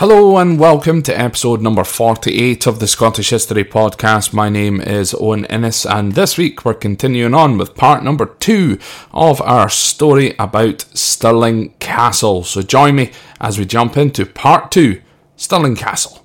Hello and welcome to episode number 48 of the Scottish History Podcast. My name is Owen Innes, and this week we're continuing on with part number two of our story about Stirling Castle. So join me as we jump into part two Stirling Castle.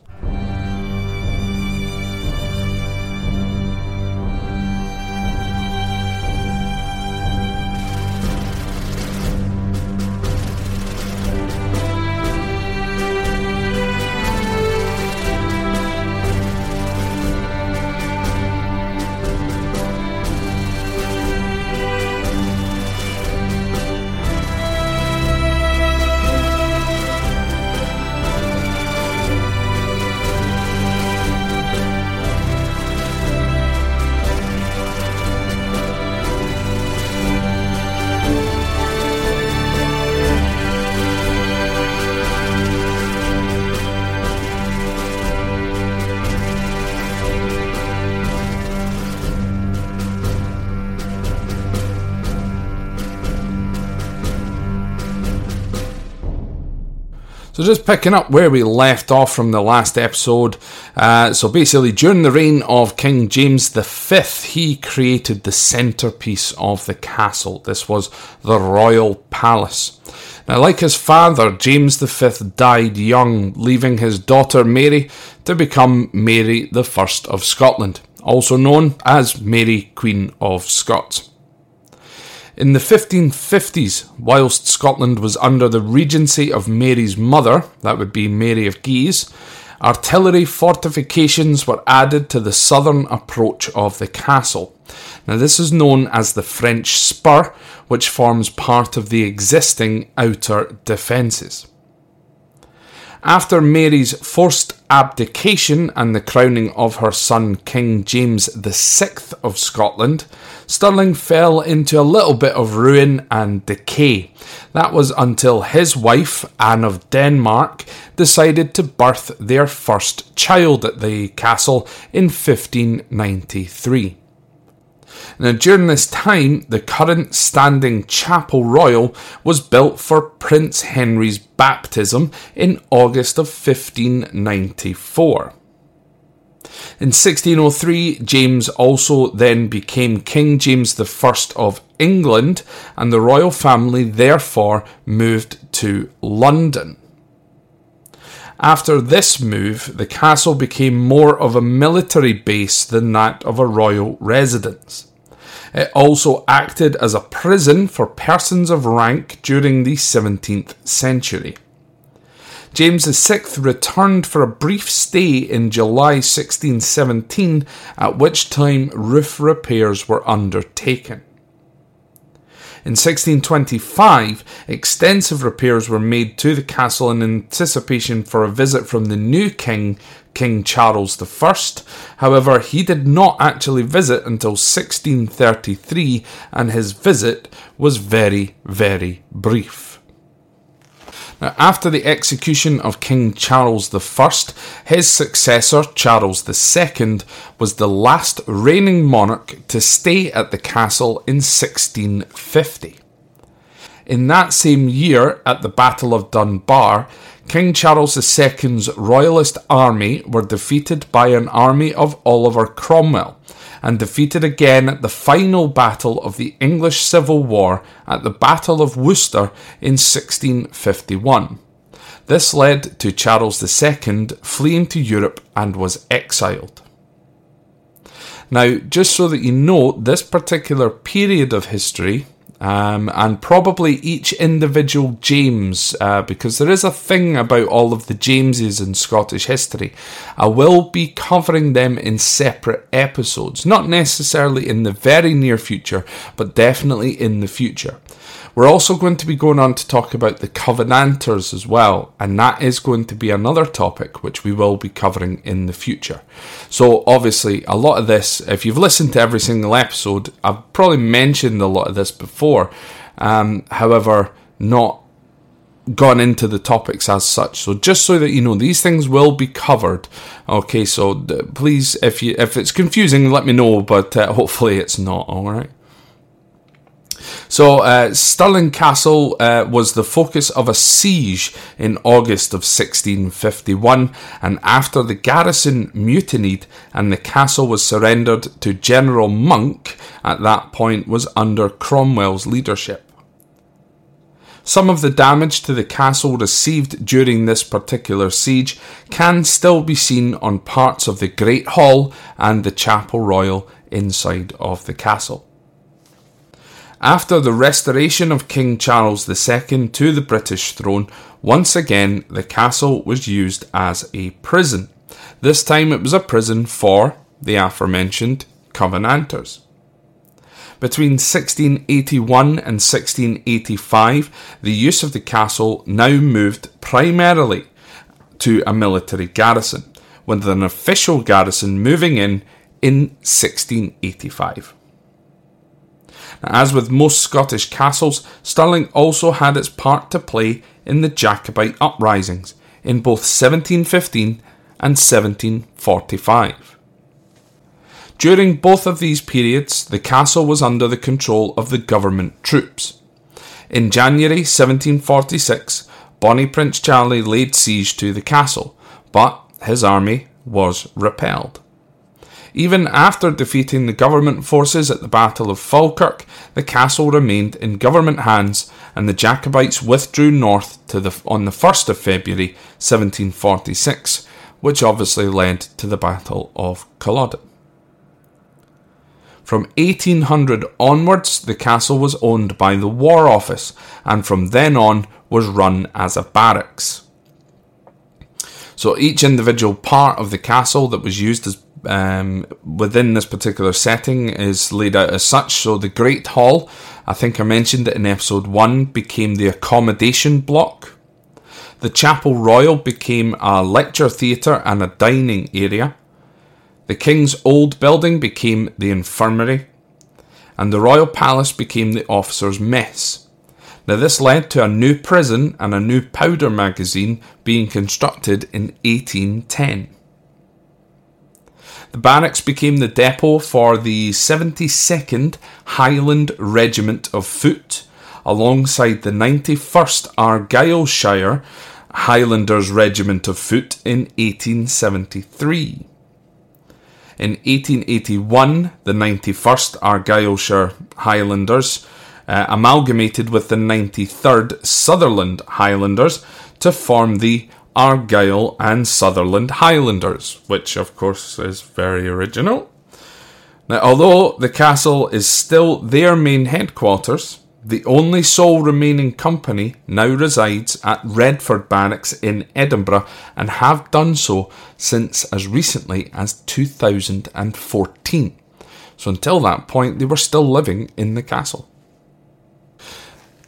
Just picking up where we left off from the last episode. Uh, so, basically, during the reign of King James V, he created the centrepiece of the castle. This was the Royal Palace. Now, like his father, James V died young, leaving his daughter Mary to become Mary I of Scotland, also known as Mary Queen of Scots. In the 1550s, whilst Scotland was under the regency of Mary's mother, that would be Mary of Guise, artillery fortifications were added to the southern approach of the castle. Now, this is known as the French Spur, which forms part of the existing outer defences. After Mary's forced abdication and the crowning of her son King James VI of Scotland, Stirling fell into a little bit of ruin and decay. That was until his wife, Anne of Denmark, decided to birth their first child at the castle in 1593. Now, during this time, the current standing Chapel Royal was built for Prince Henry's baptism in August of 1594. In 1603, James also then became King James I of England, and the royal family therefore moved to London. After this move, the castle became more of a military base than that of a royal residence. It also acted as a prison for persons of rank during the 17th century. James VI returned for a brief stay in July 1617, at which time roof repairs were undertaken. In 1625, extensive repairs were made to the castle in anticipation for a visit from the new king, King Charles I. However, he did not actually visit until 1633, and his visit was very, very brief. Now, after the execution of King Charles I, his successor, Charles II, was the last reigning monarch to stay at the castle in 1650. In that same year, at the Battle of Dunbar, King Charles II's royalist army were defeated by an army of Oliver Cromwell, and defeated again at the final battle of the English Civil War at the Battle of Worcester in 1651. This led to Charles II fleeing to Europe and was exiled. Now, just so that you know, this particular period of history um, and probably each individual James, uh, because there is a thing about all of the Jameses in Scottish history. I will be covering them in separate episodes, not necessarily in the very near future, but definitely in the future. We're also going to be going on to talk about the Covenanters as well, and that is going to be another topic which we will be covering in the future. So, obviously, a lot of this, if you've listened to every single episode, I've probably mentioned a lot of this before. Um, however, not gone into the topics as such. So just so that you know, these things will be covered. Okay, so please, if you if it's confusing, let me know. But uh, hopefully, it's not. All right. So, uh, Stirling Castle uh, was the focus of a siege in August of 1651, and after the garrison mutinied and the castle was surrendered to General Monck, at that point was under Cromwell's leadership. Some of the damage to the castle received during this particular siege can still be seen on parts of the Great Hall and the Chapel Royal inside of the castle. After the restoration of King Charles II to the British throne, once again the castle was used as a prison. This time it was a prison for the aforementioned Covenanters. Between 1681 and 1685, the use of the castle now moved primarily to a military garrison, with an official garrison moving in in 1685. As with most Scottish castles, Stirling also had its part to play in the Jacobite uprisings in both 1715 and 1745. During both of these periods, the castle was under the control of the government troops. In January 1746, Bonnie Prince Charlie laid siege to the castle, but his army was repelled. Even after defeating the government forces at the Battle of Falkirk, the castle remained in government hands and the Jacobites withdrew north the, on the 1st of February 1746, which obviously led to the Battle of Culloden. From 1800 onwards, the castle was owned by the War Office and from then on was run as a barracks. So each individual part of the castle that was used as um, within this particular setting is laid out as such. So the Great Hall, I think I mentioned it in episode one, became the accommodation block. The Chapel Royal became a lecture theatre and a dining area. The King's Old Building became the infirmary. And the Royal Palace became the officers' mess. Now, this led to a new prison and a new powder magazine being constructed in 1810. The barracks became the depot for the 72nd Highland Regiment of Foot, alongside the 91st Argyllshire Highlanders Regiment of Foot in 1873. In 1881, the 91st Argyllshire Highlanders uh, amalgamated with the 93rd Sutherland Highlanders to form the Argyll and Sutherland Highlanders, which of course is very original. Now, although the castle is still their main headquarters, the only sole remaining company now resides at Redford Barracks in Edinburgh and have done so since as recently as 2014. So until that point, they were still living in the castle.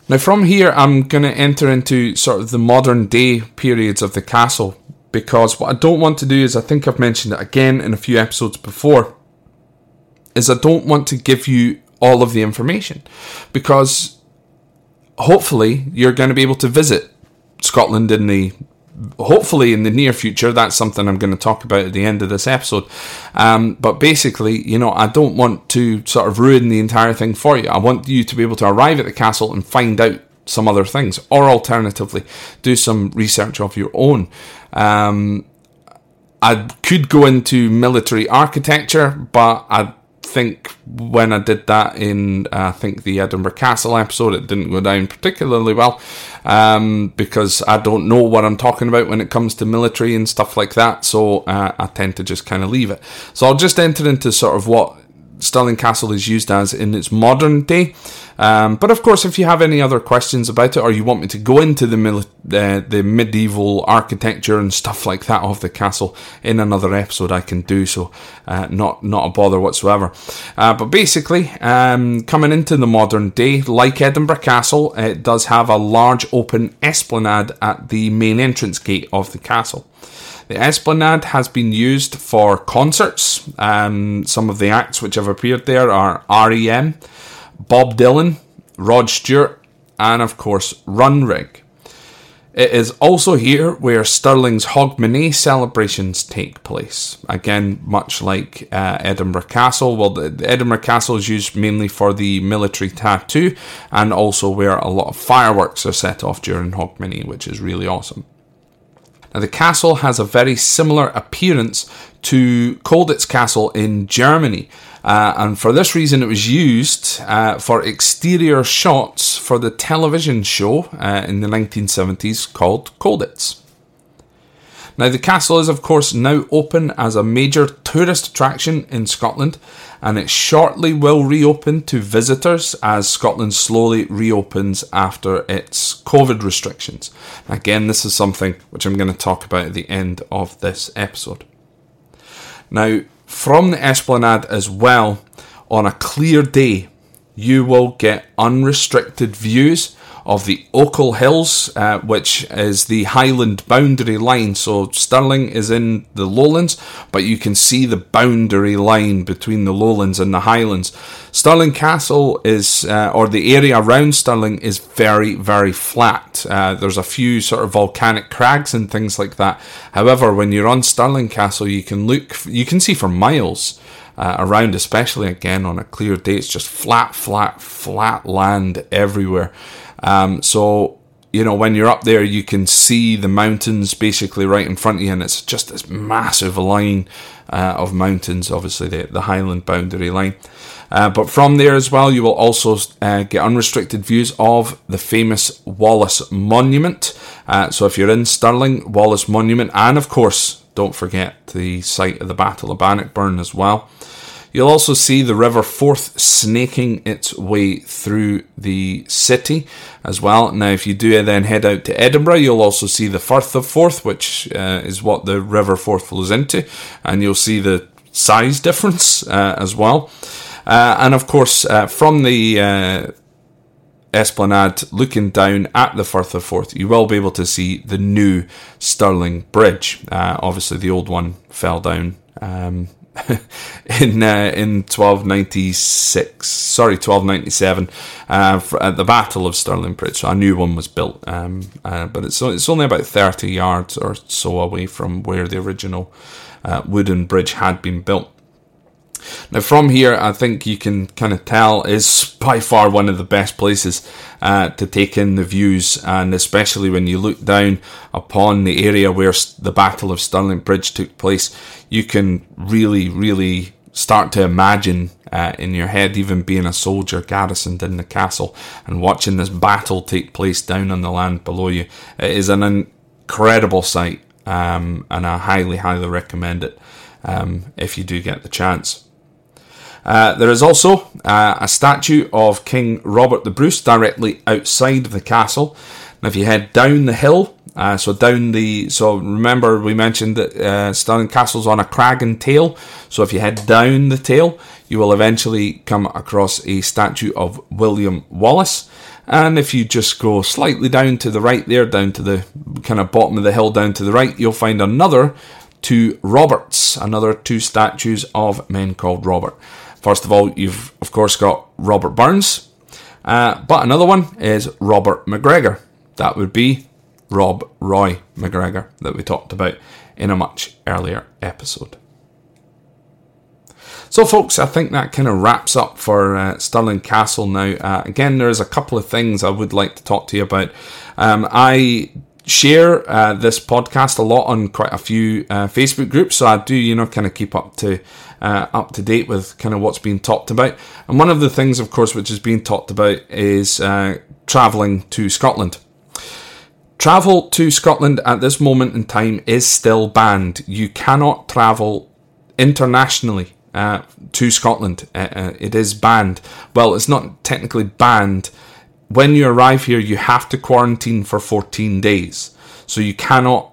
Now, from here, I'm going to enter into sort of the modern day periods of the castle because what I don't want to do is, I think I've mentioned it again in a few episodes before, is I don't want to give you all of the information because hopefully you're going to be able to visit Scotland in the hopefully in the near future. That's something I'm going to talk about at the end of this episode. Um, but basically, you know, I don't want to sort of ruin the entire thing for you. I want you to be able to arrive at the castle and find out some other things, or alternatively, do some research of your own. Um, I could go into military architecture, but I think when I did that in, uh, I think the Edinburgh Castle episode, it didn't go down particularly well um, because I don't know what I'm talking about when it comes to military and stuff like that. So uh, I tend to just kind of leave it. So I'll just enter into sort of what Stirling Castle is used as in its modern day. Um, but of course, if you have any other questions about it, or you want me to go into the uh, the medieval architecture and stuff like that of the castle in another episode, I can do so. Uh, not not a bother whatsoever. Uh, but basically, um, coming into the modern day, like Edinburgh Castle, it does have a large open esplanade at the main entrance gate of the castle. The Esplanade has been used for concerts. Um, some of the acts which have appeared there are REM, Bob Dylan, Rod Stewart, and of course Runrig. It is also here where Stirling's Hogmanay celebrations take place. Again, much like uh, Edinburgh Castle. Well, the, the Edinburgh Castle is used mainly for the military tattoo and also where a lot of fireworks are set off during Hogmanay, which is really awesome. The castle has a very similar appearance to Colditz Castle in Germany, uh, and for this reason, it was used uh, for exterior shots for the television show uh, in the 1970s called Colditz. Now, the castle is, of course, now open as a major tourist attraction in Scotland, and it shortly will reopen to visitors as Scotland slowly reopens after its COVID restrictions. Again, this is something which I'm going to talk about at the end of this episode. Now, from the esplanade as well, on a clear day, you will get unrestricted views of the Ochil Hills, uh, which is the Highland boundary line. So Stirling is in the lowlands, but you can see the boundary line between the lowlands and the Highlands. Stirling Castle is, uh, or the area around Stirling, is very, very flat. Uh, there's a few sort of volcanic crags and things like that. However, when you're on Stirling Castle, you can look, you can see for miles. Uh, around, especially again on a clear day. It's just flat, flat, flat land everywhere. Um, so, you know, when you're up there, you can see the mountains basically right in front of you, and it's just this massive line uh, of mountains, obviously, the, the Highland boundary line. Uh, but from there as well, you will also uh, get unrestricted views of the famous Wallace Monument. Uh, so if you're in Stirling, Wallace Monument, and of course, don't forget the site of the Battle of Bannockburn as well. You'll also see the River Forth snaking its way through the city as well. Now, if you do then head out to Edinburgh, you'll also see the Firth of Forth, which uh, is what the River Forth flows into, and you'll see the size difference uh, as well. Uh, and of course, uh, from the uh, Esplanade, looking down at the Firth of Forth, you will be able to see the new Stirling Bridge. Uh, obviously, the old one fell down um, in uh, in 1296, sorry, 1297, uh, at the Battle of Stirling Bridge. So a new one was built, um, uh, but it's it's only about 30 yards or so away from where the original uh, wooden bridge had been built. Now, from here, I think you can kind of tell is by far one of the best places uh, to take in the views, and especially when you look down upon the area where the Battle of Stirling Bridge took place, you can really, really start to imagine uh, in your head, even being a soldier garrisoned in the castle and watching this battle take place down on the land below you. It is an incredible sight, um, and I highly, highly recommend it um, if you do get the chance. Uh, there is also uh, a statue of King Robert the Bruce directly outside of the castle. Now, if you head down the hill, uh, so down the, so remember we mentioned that uh, Stirling Castle's on a crag and tail. So if you head down the tail, you will eventually come across a statue of William Wallace. And if you just go slightly down to the right there, down to the kind of bottom of the hill down to the right, you'll find another two Roberts, another two statues of men called Robert. First of all, you've of course got Robert Burns, uh, but another one is Robert McGregor. That would be Rob Roy McGregor that we talked about in a much earlier episode. So, folks, I think that kind of wraps up for uh, Stirling Castle now. Uh, again, there's a couple of things I would like to talk to you about. Um, I share uh, this podcast a lot on quite a few uh, Facebook groups, so I do, you know, kind of keep up to uh, up to date with kind of what's being talked about. And one of the things, of course, which is being talked about is uh, travelling to Scotland. Travel to Scotland at this moment in time is still banned. You cannot travel internationally uh, to Scotland. Uh, it is banned. Well, it's not technically banned. When you arrive here, you have to quarantine for 14 days. So you cannot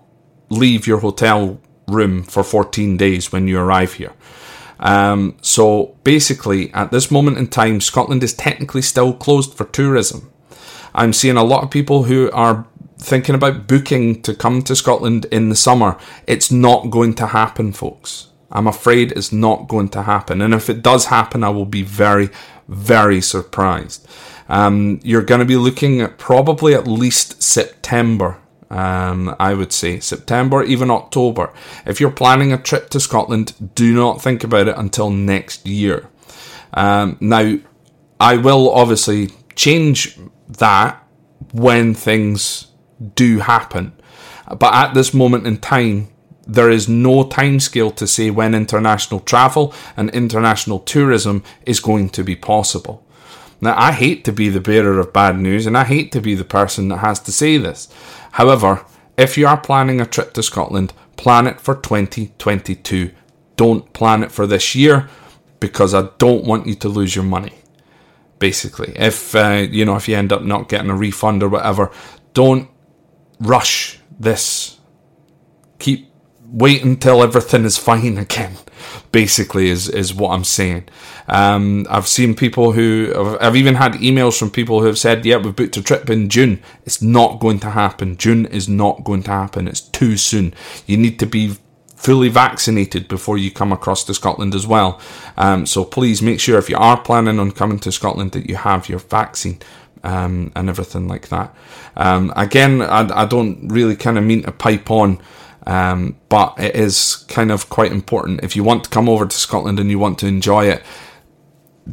leave your hotel room for 14 days when you arrive here. Um, so basically, at this moment in time, Scotland is technically still closed for tourism. I'm seeing a lot of people who are thinking about booking to come to Scotland in the summer. It's not going to happen, folks. I'm afraid it's not going to happen. And if it does happen, I will be very, very surprised. Um, you're going to be looking at probably at least September um, I would say September, even October. If you're planning a trip to Scotland, do not think about it until next year. Um, now, I will obviously change that when things do happen, but at this moment in time, there is no timescale to say when international travel and international tourism is going to be possible. Now, I hate to be the bearer of bad news and I hate to be the person that has to say this. However, if you are planning a trip to Scotland, plan it for 2022. Don't plan it for this year because I don't want you to lose your money. Basically, if uh, you know if you end up not getting a refund or whatever, don't rush this. Keep wait until everything is fine again. Basically, is is what I'm saying. Um, I've seen people who I've even had emails from people who have said, "Yeah, we've booked a trip in June." It's not going to happen. June is not going to happen. It's too soon. You need to be fully vaccinated before you come across to Scotland as well. Um, so please make sure if you are planning on coming to Scotland that you have your vaccine. Um, and everything like that. Um, again, I, I, don't really kind of mean to pipe on um, but it is kind of quite important. If you want to come over to Scotland and you want to enjoy it,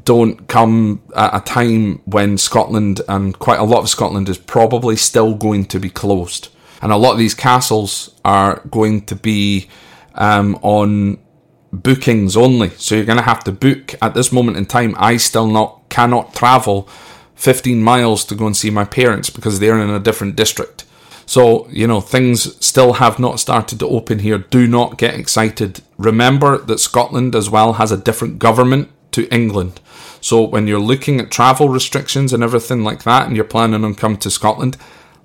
don't come at a time when Scotland and quite a lot of Scotland is probably still going to be closed. And a lot of these castles are going to be um, on bookings only. So you're going to have to book at this moment in time. I still not cannot travel 15 miles to go and see my parents because they're in a different district. So, you know, things still have not started to open here. Do not get excited. Remember that Scotland as well has a different government to England. So when you're looking at travel restrictions and everything like that, and you're planning on coming to Scotland,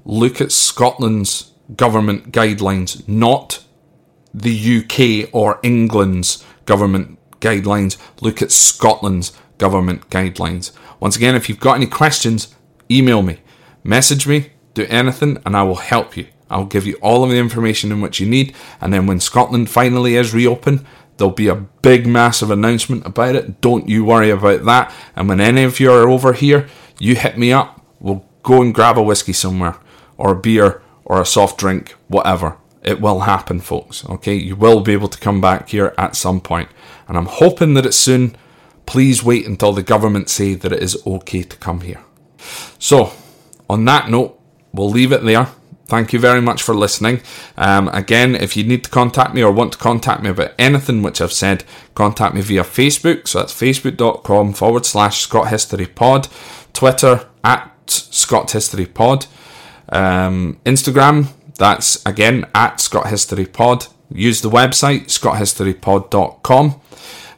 look at Scotland's government guidelines, not the UK or England's government guidelines. Look at Scotland's government guidelines. Once again, if you've got any questions, email me, message me, do anything, and I will help you. I'll give you all of the information in which you need, and then when Scotland finally is reopened, There'll be a big, massive announcement about it. Don't you worry about that. And when any of you are over here, you hit me up. We'll go and grab a whiskey somewhere, or a beer, or a soft drink, whatever. It will happen, folks. Okay, you will be able to come back here at some point. and I'm hoping that it's soon. Please wait until the government say that it is okay to come here. So, on that note, we'll leave it there. Thank you very much for listening. Um, again, if you need to contact me or want to contact me about anything which I've said, contact me via Facebook. So that's facebook.com forward slash Scot History Pod, Twitter at Scot History Pod, um, Instagram, that's again at Scot History Pod. Use the website, scothistorypod.com.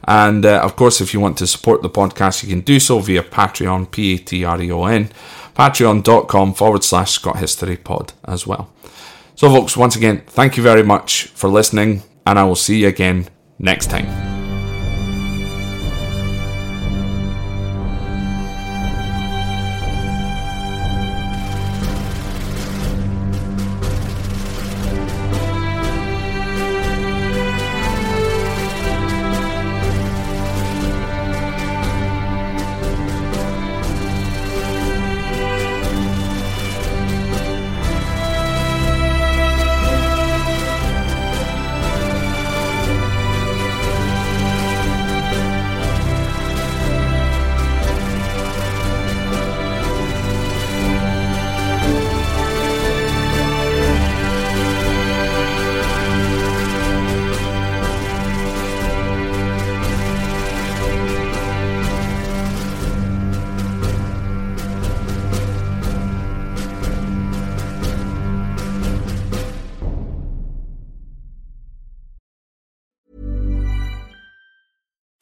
And uh, of course, if you want to support the podcast, you can do so via Patreon, P A T R E O N patreon.com forward slash Scot History Pod as well. So, folks, once again, thank you very much for listening, and I will see you again next time.